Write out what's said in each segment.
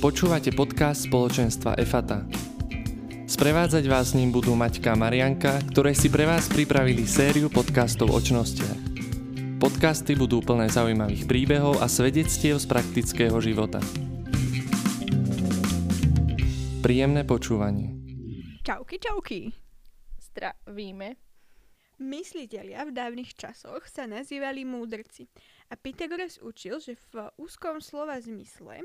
Počúvate podcast spoločenstva EFATA. Sprevádzať vás s ním budú Maťka a Marianka, ktoré si pre vás pripravili sériu podcastov o čnostiach. Podcasty budú plné zaujímavých príbehov a svedectiev z praktického života. Príjemné počúvanie. Čauky, čauky. Zdravíme. Myslitelia v dávnych časoch sa nazývali múdrci a Pythagoras učil, že v úzkom slova zmysle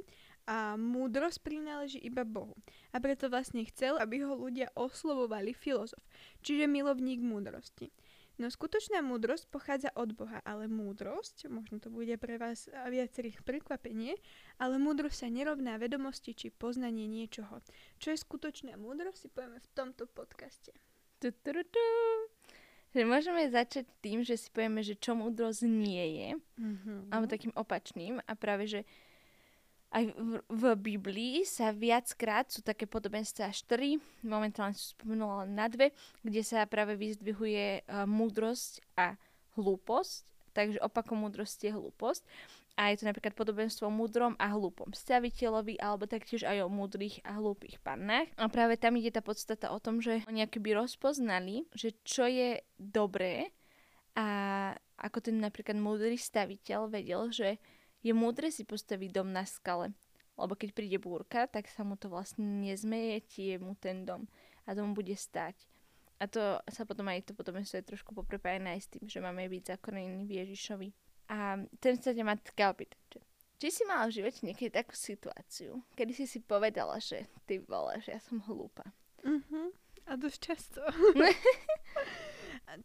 a múdrosť prináleží iba Bohu. A preto vlastne chcel, aby ho ľudia oslovovali filozof, čiže milovník múdrosti. No skutočná múdrosť pochádza od Boha, ale múdrosť, možno to bude pre vás viacerých prekvapenie, ale múdrosť sa nerovná vedomosti či poznanie niečoho. Čo je skutočná múdrosť, si povieme v tomto podcaste. Tu, tu, tu. Že môžeme začať tým, že si povieme, že čo múdrosť nie je, Mm-hmm. alebo takým opačným a práve, že aj v, v Biblii sa viackrát sú také podobenstva až tri, momentálne som spomenula na dve, kde sa práve vyzdvihuje uh, múdrosť a hlúposť, takže opakom múdrosti je hlúposť. A je to napríklad podobenstvo o múdrom a hlúpom staviteľovi, alebo taktiež aj o múdrych a hlúpých pannách. A práve tam ide tá podstata o tom, že oni akoby rozpoznali, že čo je dobré a ako ten napríklad múdry staviteľ vedel, že je múdre si postaviť dom na skale. Lebo keď príde búrka, tak sa mu to vlastne nezmeje, tie mu ten dom a dom bude stať. A to sa potom aj to potom je trošku poprepájené aj s tým, že máme byť zakorení v Ježišovi. A ten sa ťa ma taká opýtať, že či si mala v živote niekedy takú situáciu, kedy si si povedala, že ty vole, že ja som hlúpa. Uh-huh. A dosť často.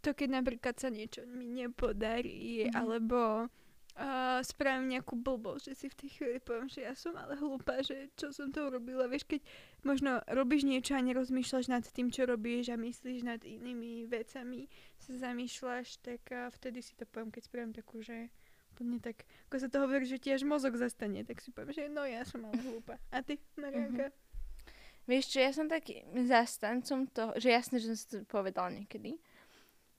To keď napríklad sa niečo mi nepodarí, Mhm. alebo uh, spravím nejakú blbosť, že si v tej chvíli poviem, že ja som ale hlúpa, že čo som to urobila. Vieš, keď možno robíš niečo a nerozmýšľaš nad tým, čo robíš a myslíš nad inými vecami, sa zamýšľaš, tak uh, vtedy si to poviem, keď spravím takú, že úplne tak, ako sa to hovorí, že ti až mozog zastane, tak si poviem, že no ja som ale hlúpa. A ty, Marianka? Vieš čo, ja som taký zastancom toho, že jasne, že som si to povedala niekedy.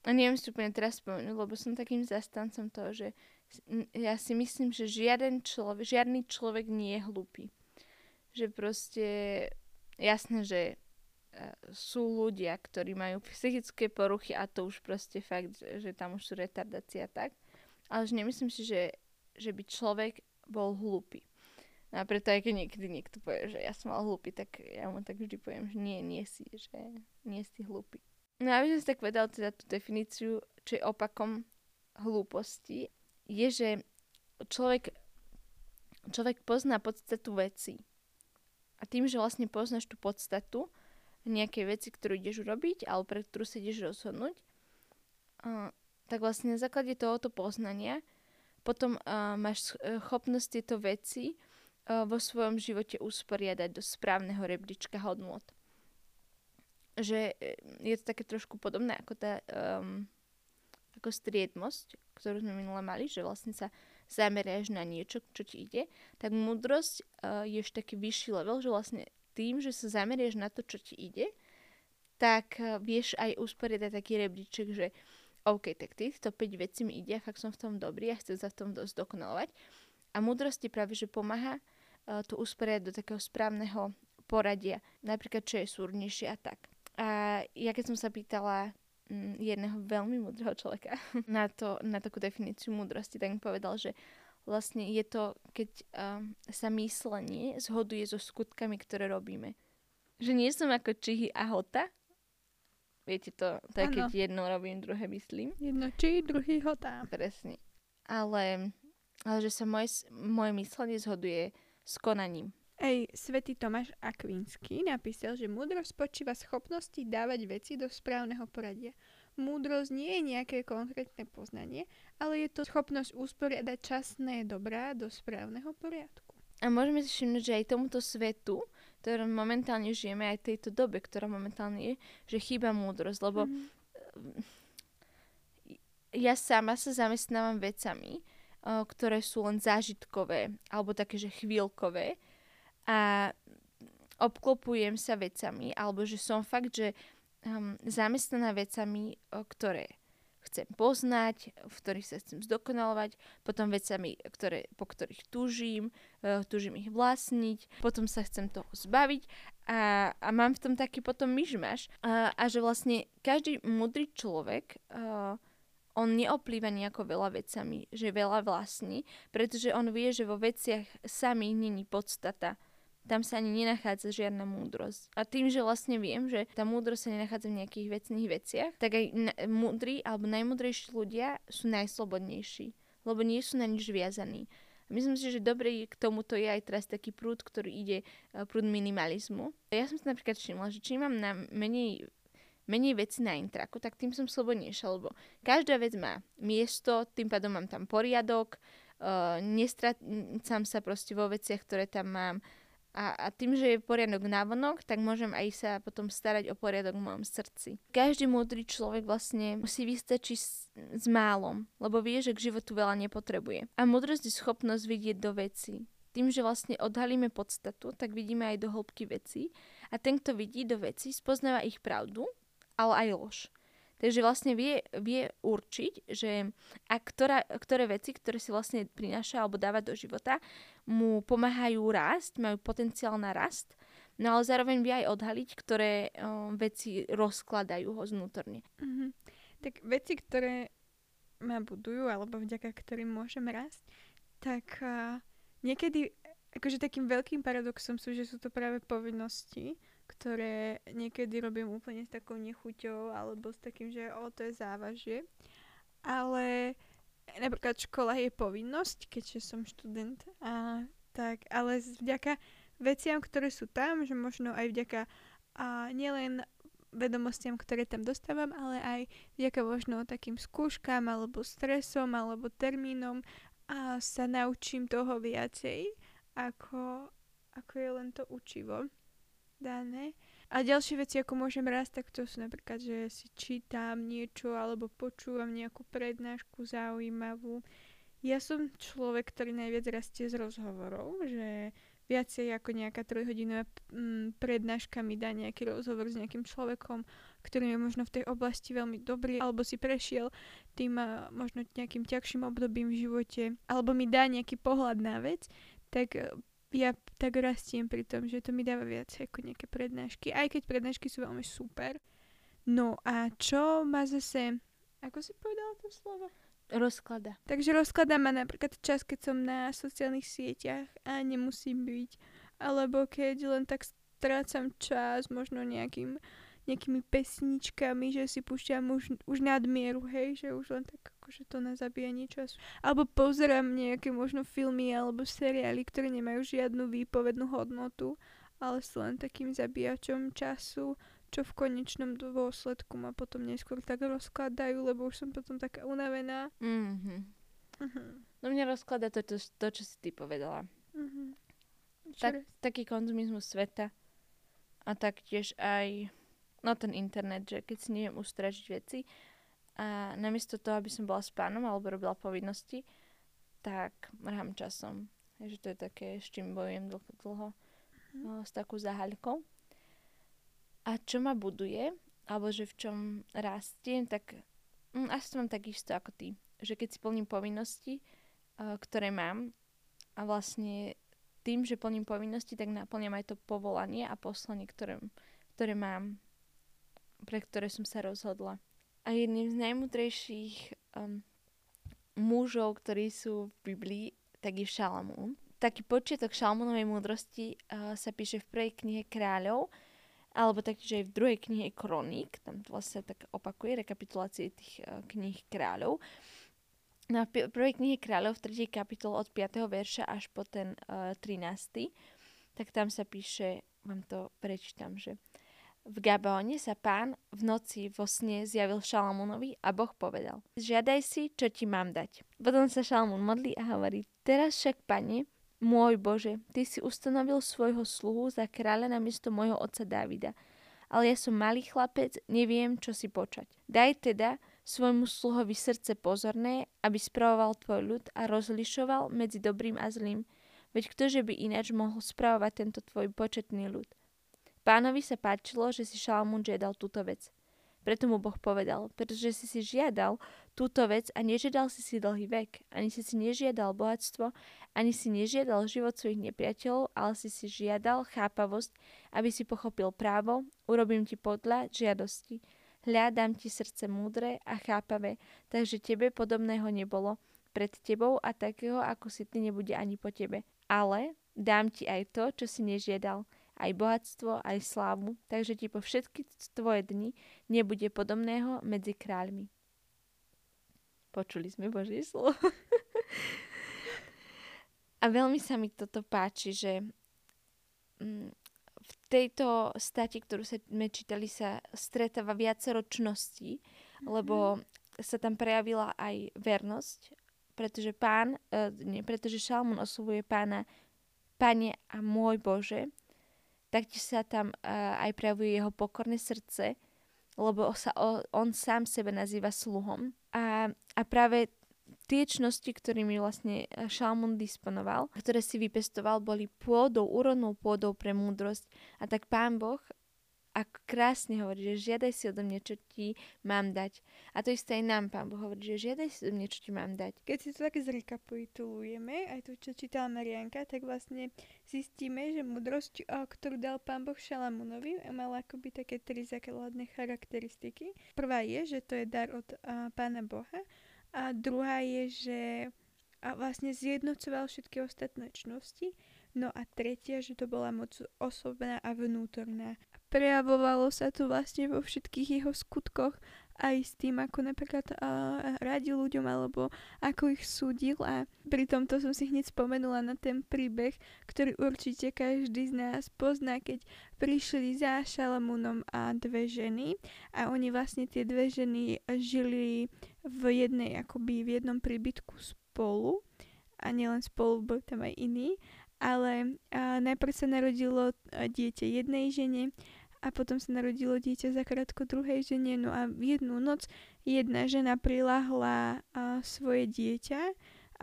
A neviem si úplne teraz spomenúť, lebo som takým zastancom toho, že ja si myslím, že žiaden človek, žiadny človek nie je hlupý. Že proste, jasné, že e, sú ľudia, ktorí majú psychické poruchy a to už proste fakt, že, tam už sú retardácia tak. Ale že nemyslím si, že, že by človek bol hlupý. No a preto aj keď niekedy niekto povie, že ja som mal hlúpy, tak ja mu tak vždy poviem, že nie, nie si, že nie si hlúpy. No a aby som si tak povedal teda tú definíciu, čo je opakom hlúposti, je, že človek, človek pozná podstatu veci. A tým, že vlastne poznáš tú podstatu nejakej veci, ktorú ideš urobiť, alebo pre ktorú sa ideš rozhodnúť, a, tak vlastne na základe tohoto poznania potom a, máš sch- schopnosť tieto veci a, vo svojom živote usporiadať do správneho rebríčka hodnot. Že e, je to také trošku podobné ako tá um, ako striedmosť, ktorú sme minule mali, že vlastne sa zameriaš na niečo, čo ti ide, tak múdrosť uh, je už taký vyšší level, že vlastne tým, že sa zameriaš na to, čo ti ide, tak uh, vieš aj usporiadať taký rebríček, že OK, tak týchto 5 vecí mi ide, fakt som v tom dobrý a chcem sa v tom dosť dokonalovať. A múdrosť ti práve, že pomáha uh, to usporiadať do takého správneho poradia, napríklad čo je súrnejšie a tak. A ja keď som sa pýtala jedného veľmi múdreho človeka na, to, na takú definíciu múdrosti, tak mi povedal, že vlastne je to, keď um, sa myslenie zhoduje so skutkami, ktoré robíme. Že nie som ako čihy a hota. Viete to, to je keď jedno robím, druhé myslím. Jedno či, druhý hotá. Presne. Ale, ale že sa moje, moje myslenie zhoduje s konaním. Ej, svätý Tomáš Akvínsky napísal, že múdrosť spočíva schopnosti dávať veci do správneho poradia. Múdrosť nie je nejaké konkrétne poznanie, ale je to schopnosť usporiadať časné dobrá do správneho poriadku. A môžeme si všimnúť, že aj tomuto svetu, ktorom momentálne žijeme, aj tejto dobe, ktorá momentálne je, že chýba múdrosť, lebo Mhm. ja sama sa zamestnávam vecami, o, ktoré sú len zážitkové, alebo také, že chvíľkové a obklopujem sa vecami, alebo že som fakt, že um, zamestnaná vecami, ktoré chcem poznať, v ktorých sa chcem zdokonalovať, potom vecami, ktoré, po ktorých túžim, uh, túžim ich vlastniť, potom sa chcem toho zbaviť a, a mám v tom taký potom myšmaš a, a že vlastne každý mudrý človek uh, on neoplýva nejako veľa vecami, že veľa vlastní, pretože on vie, že vo veciach samých není podstata tam sa ani nenachádza žiadna múdrosť. A tým, že vlastne viem, že tá múdrosť sa nenachádza v nejakých vecných veciach, tak aj na- múdri alebo najmúdrejší ľudia sú najslobodnejší, lebo nie sú na nič viazaní. Myslím si, že dobrý k tomuto je aj teraz taký prúd, ktorý ide uh, prúd minimalizmu. Ja som si napríklad všimla, že čím mám na menej menej veci na intraku, tak tým som slobodnejšia, lebo každá vec má miesto, tým pádom mám tam poriadok, uh, nestracam sa proste vo veciach, ktoré tam mám, a, a tým, že je poriadok návonok, tak môžem aj sa potom starať o poriadok v mojom srdci. Každý múdry človek vlastne musí vystačiť s, s málom, lebo vie, že k životu veľa nepotrebuje. A múdrosť je schopnosť vidieť do veci. Tým, že vlastne odhalíme podstatu, tak vidíme aj do hĺbky veci. A ten, kto vidí do veci, spoznáva ich pravdu, ale aj lož. Takže vlastne vie, vie určiť, že a ktorá, ktoré veci, ktoré si vlastne prináša alebo dáva do života, mu pomáhajú rásť, majú potenciál na rast, no ale zároveň vie aj odhaliť, ktoré o, veci rozkladajú ho znútorne. Mm-hmm. Tak veci, ktoré ma budujú, alebo vďaka ktorým môžem rásť, tak uh, niekedy akože takým veľkým paradoxom sú, že sú to práve povinnosti, ktoré niekedy robím úplne s takou nechuťou alebo s takým, že o, to je závažie. Napríklad škola je povinnosť, keďže som študent. A, tak, ale vďaka veciam, ktoré sú tam, že možno aj vďaka a nielen vedomostiam, ktoré tam dostávam, ale aj vďaka možno takým skúškam alebo stresom alebo termínom a sa naučím toho viacej, ako, ako je len to učivo dané. A ďalšie veci, ako môžem rásť, tak to sú napríklad, že si čítam niečo alebo počúvam nejakú prednášku zaujímavú. Ja som človek, ktorý najviac rastie z rozhovorov, že viacej ako nejaká trojhodinová mm, prednáška mi dá nejaký rozhovor s nejakým človekom, ktorý je možno v tej oblasti veľmi dobrý, alebo si prešiel tým možno nejakým ťažším obdobím v živote, alebo mi dá nejaký pohľad na vec, tak ja tak rastiem pri tom, že to mi dáva viac ako nejaké prednášky, aj keď prednášky sú veľmi super. No a čo ma zase, ako si povedala to slovo? Rozklada. Takže rozklada ma napríklad čas, keď som na sociálnych sieťach a nemusím byť. Alebo keď len tak strácam čas, možno nejakým nejakými pesničkami, že si púšťam už, už nadmieru, hej, že už len tak akože to na zabíjanie času. Alebo pozerám nejaké možno filmy alebo seriály, ktoré nemajú žiadnu výpovednú hodnotu, ale sú len takým zabíjačom času, čo v konečnom dôsledku ma potom neskôr tak rozkladajú, lebo už som potom taká unavená. Mm-hmm. Uh-huh. No mňa rozklada to, to, to čo si ty povedala. Uh-huh. Tak, taký konzumizmus sveta a taktiež aj no ten internet, že keď si neviem ustražiť veci a namiesto toho, aby som bola s pánom alebo robila povinnosti, tak mrhám časom. Takže to je také, s čím bojujem dlho, dlho mm. no, s takou zahaľkou. A čo ma buduje, alebo že v čom rastiem, tak mm, asi to mám takisto ako ty. Že keď si plním povinnosti, uh, ktoré mám a vlastne tým, že plním povinnosti, tak naplňam aj to povolanie a poslanie, ktoré, ktoré mám pre ktoré som sa rozhodla. A jedným z najmudrejších um, mužov, ktorí sú v Biblii, tak je Šalamún. Taký počiatok Šalamúnovej múdrosti uh, sa píše v prvej knihe kráľov, alebo taktiež aj v druhej knihe Kroník, tam to vlastne tak opakuje rekapitulácie tých uh, kníh kráľov. No a v prvej knihe kráľov, v tretej kapitole od 5. verša až po ten uh, 13. tak tam sa píše, vám to prečítam, že v Gabóne sa pán v noci vo sne zjavil Šalamúnovi a Boh povedal, žiadaj si, čo ti mám dať. Potom sa Šalamún modlí a hovorí, teraz však, pane, môj Bože, ty si ustanovil svojho sluhu za kráľa na miesto môjho otca Davida. Ale ja som malý chlapec, neviem, čo si počať. Daj teda svojmu sluhovi srdce pozorné, aby spravoval tvoj ľud a rozlišoval medzi dobrým a zlým. Veď ktože by ináč mohol spravovať tento tvoj početný ľud? Pánovi sa páčilo, že si Šalamún žiadal túto vec. Preto mu Boh povedal, pretože si si žiadal túto vec a nežiadal si si dlhý vek, ani si si nežiadal bohatstvo, ani si nežiadal život svojich nepriateľov, ale si si žiadal chápavosť, aby si pochopil právo, urobím ti podľa žiadosti. Hľa, dám ti srdce múdre a chápavé, takže tebe podobného nebolo pred tebou a takého, ako si ty, nebude ani po tebe. Ale dám ti aj to, čo si nežiadal, aj bohatstvo, aj slávu, takže ti po všetky tvoje dni nebude podobného medzi kráľmi. Počuli sme Božie slovo. A veľmi sa mi toto páči, že mm, v tejto stati, ktorú sme čítali, sa stretáva viacero čností, mm-hmm. lebo sa tam prejavila aj vernosť, pretože pán, uh, nie, pretože Šalmún oslovuje pána Pane a môj Bože, taktiež sa tam uh, aj prejavuje jeho pokorné srdce, lebo sa, on sám sebe nazýva sluhom. A, a práve tie čnosti, ktorými vlastne Šalmún disponoval, ktoré si vypestoval, boli pôdou, úrodnou pôdou pre múdrosť. A tak pán Boh ako krásne hovorí, že žiadaj si odo mňa, čo ti mám dať. A to isté aj nám Pán Boh hovorí, že žiadaj si odo mňa, čo ti mám dať. Keď si to tak zrekapitulujeme, aj to, čo čítala Marianka, tak vlastne zistíme, že múdrosť, ktorú dal Pán Boh Šalamúnovi, mala akoby také tri základné charakteristiky. Prvá je, že to je dar od a, Pána Boha. A druhá je, že a vlastne zjednocoval všetky ostatné čnosti. No a tretia, že to bola moc osobná a vnútorná. Prejavovalo sa to vlastne vo všetkých jeho skutkoch, aj s tým, ako napríklad uh, radil ľuďom, alebo ako ich súdil. A pri tomto som si hneď spomenula na ten príbeh, ktorý určite každý z nás pozná, keď prišli za Šalamúnom a dve ženy. A oni vlastne tie dve ženy žili v jednej, akoby v jednom príbytku spolu. A nielen spolu, bol tam aj iný, ale uh, najprv sa narodilo dieťa jednej žene a potom sa narodilo dieťa za krátko druhej žene. No a v jednu noc jedna žena priláhla a, svoje dieťa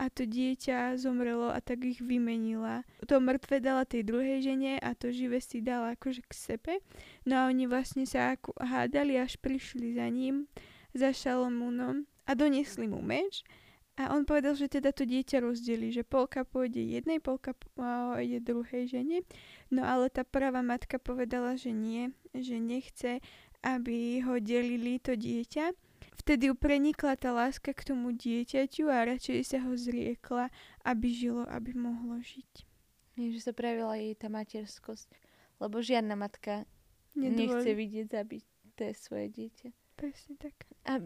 a to dieťa zomrelo a tak ich vymenila. To mŕtve dala tej druhej žene a to živé si dala akože k sebe. No a oni vlastne sa hádali, až prišli za ním, za Šalomúnom a doniesli mu meč a on povedal, že teda to dieťa rozdelí, že polka pôjde jednej, polka pôjde druhej žene. No ale tá prvá matka povedala, že nie, že nechce, aby ho delili to dieťa. Vtedy ju prenikla tá láska k tomu dieťaťu a radšej sa ho zriekla, aby žilo, aby mohlo žiť. Nie, že sa prejavila jej tá materskosť, lebo žiadna matka Nedovolí. nechce vidieť zabiť to svoje dieťa. Presne tak. A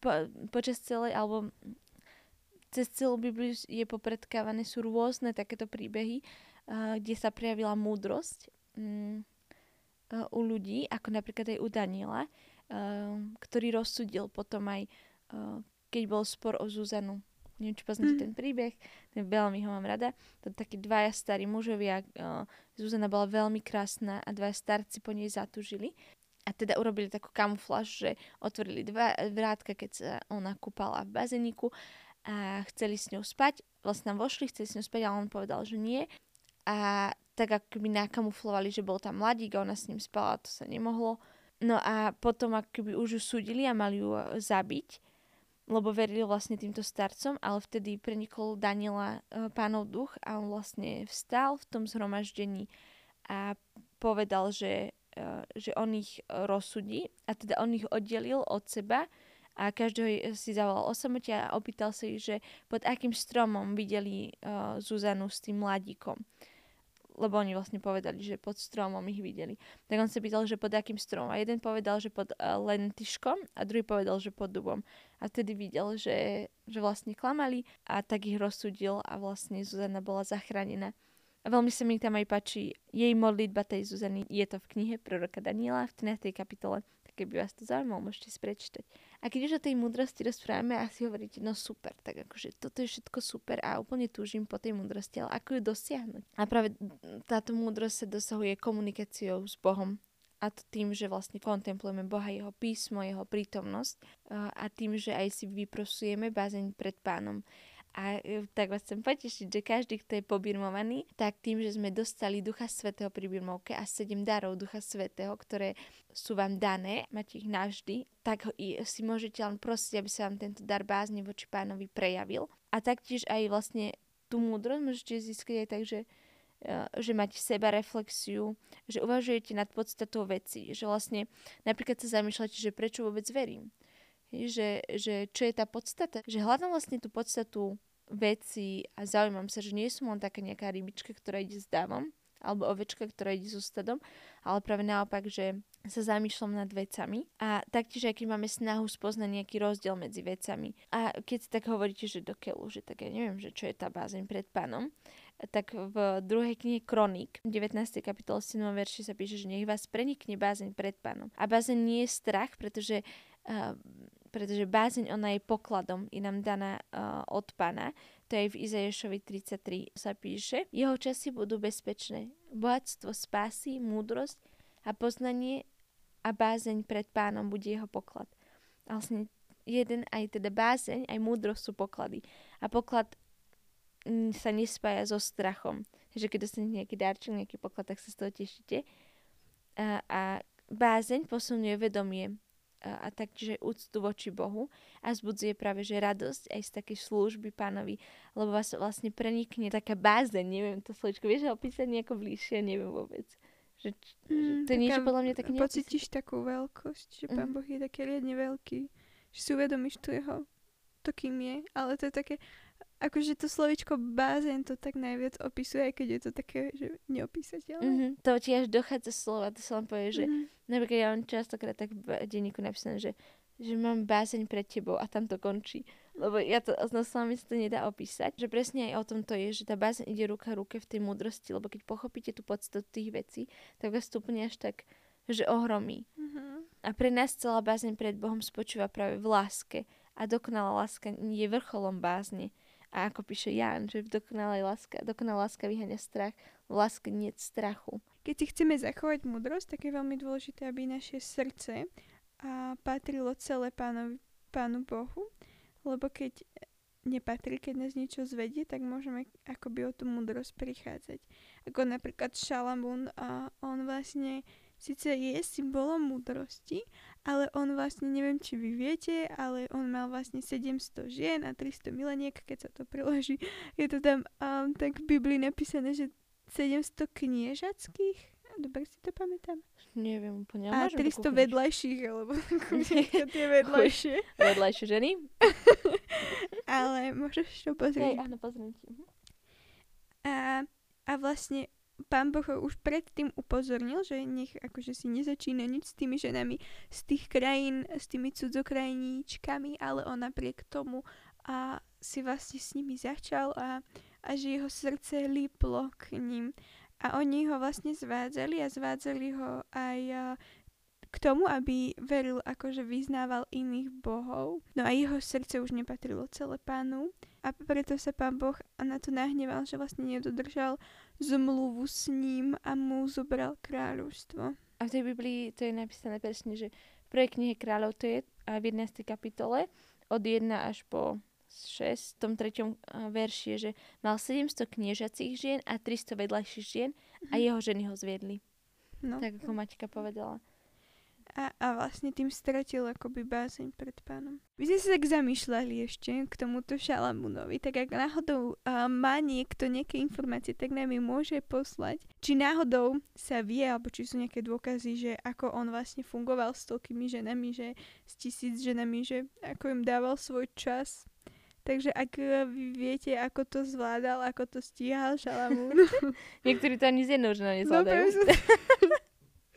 po, počas celej, alebo cez celú Bibliu je popredkávané, sú rôzne takéto príbehy, kde sa prejavila múdrosť uh, u ľudí, ako napríklad aj u Daniela, ktorý rozsudil potom aj, keď bol spor o Zuzanu. Neviem, či poznáte mm. ten príbeh, ten veľmi ho mám rada. To takí dvaja starí mužovia, Zuzana bola veľmi krásna a dvaja starci po nej zatúžili. A teda urobili takú kamufláž, že otvorili dva vrátka, keď sa ona kúpala v bazeniku a chceli s ňou spať. Vlastne vošli, chceli s ňou spať, ale on povedal, že nie. A tak by nakamuflovali, že bol tam mladík a ona s ním spala, to sa nemohlo. No a potom akoby už ju súdili a mali ju e, zabiť, lebo verili vlastne týmto starcom, ale vtedy prenikol Daniela e, pánov duch a on vlastne vstal v tom zhromaždení a povedal, že, e, že on ich rozsudí a teda on ich oddelil od seba a každého si zavolal o samote a opýtal sa ich, že pod akým stromom videli uh, Zuzanu s tým mladíkom. Lebo oni vlastne povedali, že pod stromom ich videli. Tak on sa pýtal, že pod akým stromom. A jeden povedal, že pod uh, lentyškom a druhý povedal, že pod dubom. A vtedy videl, že, že vlastne klamali a tak ich rozsudil a vlastne Zuzana bola zachránená. A veľmi sa mi tam aj páči jej modlitba tej Zuzany. Je to v knihe proroka Daniela v 13. kapitole. Keby vás to zaujímalo, môžete si prečítať. A keď už o tej múdrosti rozprávame a si hovoríte, no super, tak akože toto je všetko super a úplne túžim po tej múdrosti, ale ako ju dosiahnuť? A práve táto múdrosť sa dosahuje komunikáciou s Bohom a to tým, že vlastne kontemplujeme Boha, Jeho písmo, Jeho prítomnosť a tým, že aj si vyprosujeme bázeň pred pánom. A e, tak vás chcem potešiť, že každý, kto je pobirmovaný, tak tým, že sme dostali Ducha Svetého pri birmovke a sedem darov Ducha Svetého, ktoré sú vám dané, máte ich navždy, tak si môžete len prosiť, aby sa vám tento dar bázne voči pánovi prejavil. A taktiež aj vlastne tú múdrosť môžete získať aj tak, že e, že máte seba reflexiu, že uvažujete nad podstatou veci, že vlastne napríklad sa zamýšľate, že prečo vôbec verím. Že, že čo je tá podstata. Že hľadám vlastne tú podstatu veci a zaujímam sa, že nie som len taká nejaká rybička, ktorá ide s dávom, alebo ovečka, ktorá ide so stadom, ale práve naopak, že sa zamýšľam nad vecami a taktiež, aj keď máme snahu spoznať nejaký rozdiel medzi vecami. A keď si tak hovoríte, že do keľu, že tak ja neviem, že čo je tá bázeň pred pánom, tak v druhej knihe Kronik, 19. kapitole 7. verši sa píše, že nech vás prenikne bázeň pred pánom. A bázeň nie je strach, pretože uh, pretože bázeň ona je pokladom, je nám daná uh, od pána. To je v Izaješovi 33 sa píše. Jeho časy budú bezpečné. Bohatstvo spásy, múdrosť a poznanie a bázeň pred pánom bude jeho poklad. A vlastne jeden aj teda bázeň, aj múdrosť sú poklady. A poklad mm, sa nespája so strachom. Takže keď dostanete nejaký darček, nejaký poklad, tak sa z toho tešíte. A, a bázeň posunuje vedomie a, taktiež úctu voči Bohu a zbudzuje práve že radosť aj z takej služby pánovi, lebo vás vlastne prenikne taká bázeň, neviem to slovičko, vieš ho opísať nejako bližšie, neviem vôbec. Že, mm, že to je niečo podľa mňa také Pocítiš takú veľkosť, že pán mm. Boh je taký riadne veľký, že si uvedomíš tu jeho, to kým je, ale to je také, akože to slovičko bázeň to tak najviac opisuje, aj keď je to také, že neopísateľné. Mm-hmm. To ti až dochádza slova, to sa vám povie, že mm-hmm. napríklad ja mám častokrát tak v denníku napísané, že, že mám bázeň pred tebou a tam to končí. Lebo ja to s slovami to nedá opísať. Že presne aj o tom to je, že tá bázeň ide ruka ruke v tej múdrosti, lebo keď pochopíte tú podstatu tých vecí, tak vás úplne až tak, že ohromí. Mm-hmm. A pre nás celá bázeň pred Bohom spočíva práve v láske. A dokonalá láska je vrcholom bázne. A ako píše Jan, že v dokonalej láska, dokonalá láska vyhania strach, v láske nie strachu. Keď si chceme zachovať múdrosť, tak je veľmi dôležité, aby naše srdce a patrilo celé pánu, pánu Bohu, lebo keď nepatrí, keď nás niečo zvedie, tak môžeme akoby o tú múdrosť prichádzať. Ako napríklad Šalamún, a on vlastne síce je symbolom múdrosti, ale on vlastne, neviem či vy viete, ale on mal vlastne 700 žien a 300 mileniek, keď sa to preloží. Je to tam um, tak v Biblii napísané, že 700 kniežackých Dobre si to pamätám. Neviem úplne. A 300 vedľajších, alebo tie vedľajšie. vedľajšie ženy. ale môžeš to pozrieť. Hej, áno, pozriem ti. Mhm. A, a vlastne pán Boh už predtým upozornil, že nech akože si nezačína nič s tými ženami z tých krajín, s tými cudzokrajníčkami, ale on napriek tomu a si vlastne s nimi začal a, a že jeho srdce líplo k ním. A oni ho vlastne zvádzali a zvádzali ho aj k tomu, aby veril, akože vyznával iných bohov. No a jeho srdce už nepatrilo celé pánu a preto sa pán Boh na to nahneval, že vlastne nedodržal zmluvu s ním a mu zobral kráľovstvo. A v tej Biblii to je napísané presne, že v prvej knihe kráľov to je v 11. kapitole od 1 až po 6, v tom treťom verši je, že mal 700 kniežacích žien a 300 vedľajších žien a mhm. jeho ženy ho zviedli. No. Tak ako Maťka povedala a, a vlastne tým stratil akoby bázeň pred pánom. Vy ste sa tak zamýšľali ešte k tomuto Šalamúnovi, tak ak náhodou uh, má niekto nejaké informácie, tak nám ich môže poslať. Či náhodou sa vie, alebo či sú nejaké dôkazy, že ako on vlastne fungoval s toľkými ženami, že s tisíc ženami, že ako im dával svoj čas. Takže ak vy viete, ako to zvládal, ako to stíhal Šalamún. Niektorí to ani z jednou ženou nezvládajú. No,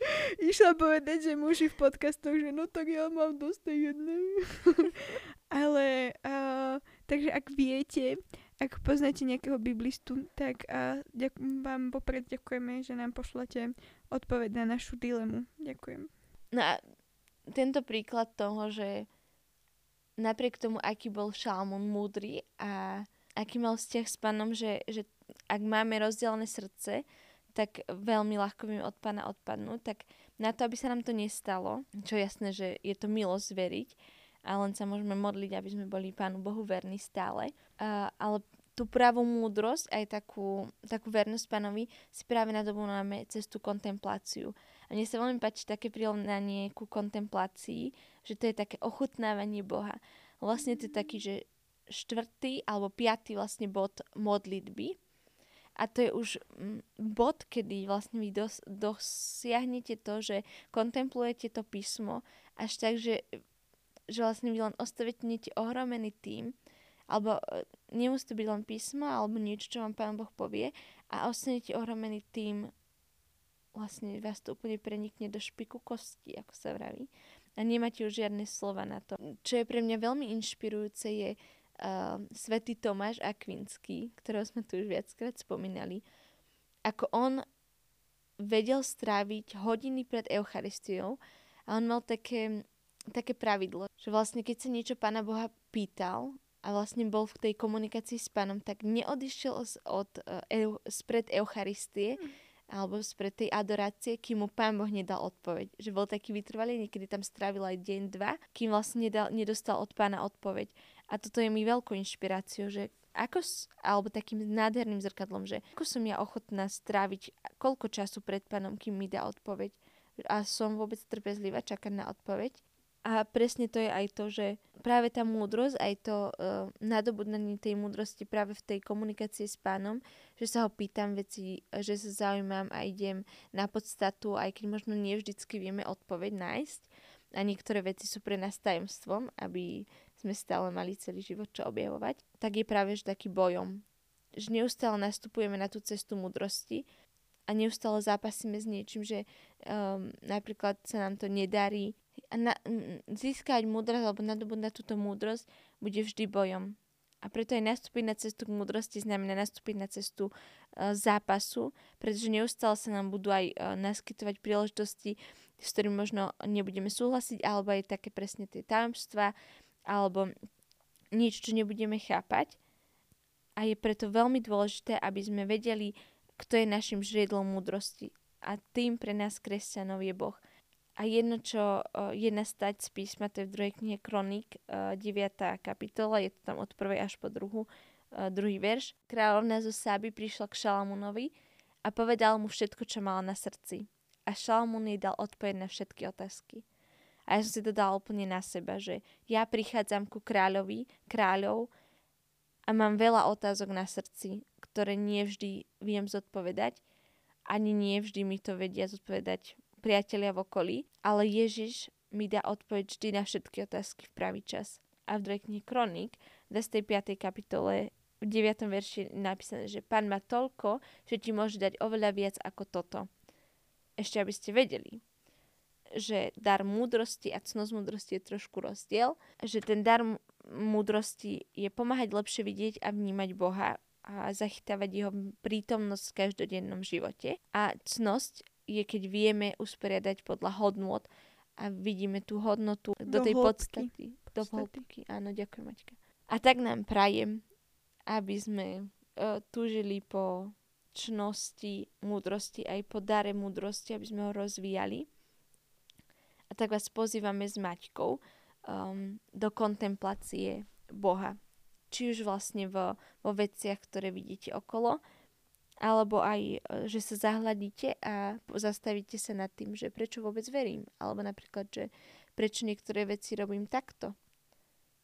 Išla povedať, že muži v podcastoch, že no tak ja mám dosť tej jednej. Ale, uh, takže ak viete, ak poznáte nejakého biblistu, tak uh, ďak- vám popred ďakujeme, že nám pošlete odpoveď na našu dilemu. Ďakujem. No a tento príklad toho, že napriek tomu, aký bol Šalmún múdry a aký mal vzťah s pánom, že, že ak máme rozdelené srdce, tak veľmi ľahko vieme od pána odpadnúť, tak na to, aby sa nám to nestalo, čo jasné, že je to milosť veriť, a len sa môžeme modliť, aby sme boli Pánu Bohu verní stále. Uh, ale tú pravú múdrosť, aj takú, takú vernosť pánovi, si práve nadobúvame cez tú kontempláciu. A mne sa veľmi páči také prirovnanie ku kontemplácii, že to je také ochutnávanie Boha. Vlastne to je taký, že štvrtý alebo piatý vlastne bod modlitby. A to je už mm, bod, kedy vlastne vy dos- dosiahnete to, že kontemplujete to písmo až tak, že, že vlastne vy len ostavíte ohromený tým, alebo e, nemusí to byť len písmo, alebo niečo, čo vám Pán Boh povie a ostanete ohromený tým, vlastne vás to úplne prenikne do špiku kosti, ako sa vraví. A nemáte už žiadne slova na to. Čo je pre mňa veľmi inšpirujúce je uh, svätý Tomáš Akvinský, ktorého sme tu už viackrát spomínali, ako on vedel stráviť hodiny pred Eucharistiou a on mal také, také pravidlo, že vlastne keď sa niečo Pána Boha pýtal a vlastne bol v tej komunikácii s pánom, tak neodišiel z, od, uh, spred Eucharistie, mm alebo spred tej adorácie, kým mu pán Boh nedal odpoveď. Že bol taký vytrvalý, niekedy tam strávil aj deň, dva, kým vlastne nedal, nedostal od pána odpoveď. A toto je mi veľkou inšpiráciou, že ako, alebo takým nádherným zrkadlom, že ako som ja ochotná stráviť koľko času pred pánom, kým mi dá odpoveď. A som vôbec trpezlivá čakať na odpoveď. A presne to je aj to, že práve tá múdrosť, aj to uh, nadobudnanie tej múdrosti práve v tej komunikácii s pánom, že sa ho pýtam veci, že sa zaujímam a idem na podstatu, aj keď možno nie vieme odpoveď nájsť. A niektoré veci sú pre nás tajomstvom, aby sme stále mali celý život čo objavovať. Tak je práve že taký bojom. Že neustále nastupujeme na tú cestu múdrosti a neustále zápasíme s niečím, že um, napríklad sa nám to nedarí, a na, získať múdrosť alebo nadobudnúť túto múdrosť bude vždy bojom. A preto aj nastúpiť na cestu k múdrosti znamená nastúpiť na cestu uh, zápasu, pretože neustále sa nám budú aj uh, naskytovať príležitosti, s ktorými možno nebudeme súhlasiť, alebo aj také presne tie tajomstva, alebo niečo, čo nebudeme chápať. A je preto veľmi dôležité, aby sme vedeli, kto je našim žriedlom múdrosti. A tým pre nás kresťanov je Boh. A jedno, čo uh, jedna stať z písma, to je v druhej knihe Kronik, uh, 9. kapitola, je to tam od prvej až po druhú, uh, druhý verš. Kráľovna zo Sáby prišla k Šalamúnovi a povedal mu všetko, čo mala na srdci. A Šalamún jej dal odpoveď na všetky otázky. A ja som si to dal úplne na seba, že ja prichádzam ku kráľovi, kráľov a mám veľa otázok na srdci, ktoré nie vždy viem zodpovedať, ani nie vždy mi to vedia zodpovedať priatelia v okolí, ale Ježiš mi dá odpoveď vždy na všetky otázky v pravý čas. A v druhej knihe Kronik, v 25. kapitole, v 9. verši napísané, že pán má toľko, že ti môže dať oveľa viac ako toto. Ešte aby ste vedeli, že dar múdrosti a cnosť múdrosti je trošku rozdiel, že ten dar múdrosti je pomáhať lepšie vidieť a vnímať Boha a zachytávať jeho prítomnosť v každodennom živote. A cnosť je, keď vieme usporiadať podľa hodnot a vidíme tú hodnotu do, do tej hĺbky. podstaty. Do hĺbky. Áno, ďakujem, Maťka. A tak nám prajem, aby sme uh, túžili po čnosti, múdrosti, aj po dare múdrosti, aby sme ho rozvíjali. A tak vás pozývame s Maťkou um, do kontemplácie Boha. Či už vlastne vo, vo veciach, ktoré vidíte okolo, alebo aj, e, že sa zahľadíte a zastavíte sa nad tým, že prečo vôbec verím. Alebo napríklad, že prečo niektoré veci robím takto.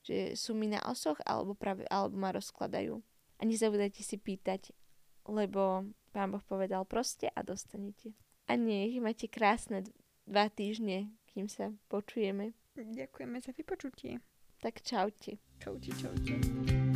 Že sú mi na osoch, alebo, práve, alebo ma rozkladajú. A nezabudajte si pýtať, lebo pán Boh povedal proste a dostanete. A nech máte krásne dva týždne, kým sa počujeme. Ďakujeme za vypočutie. Tak čaute. Čaute, čaute.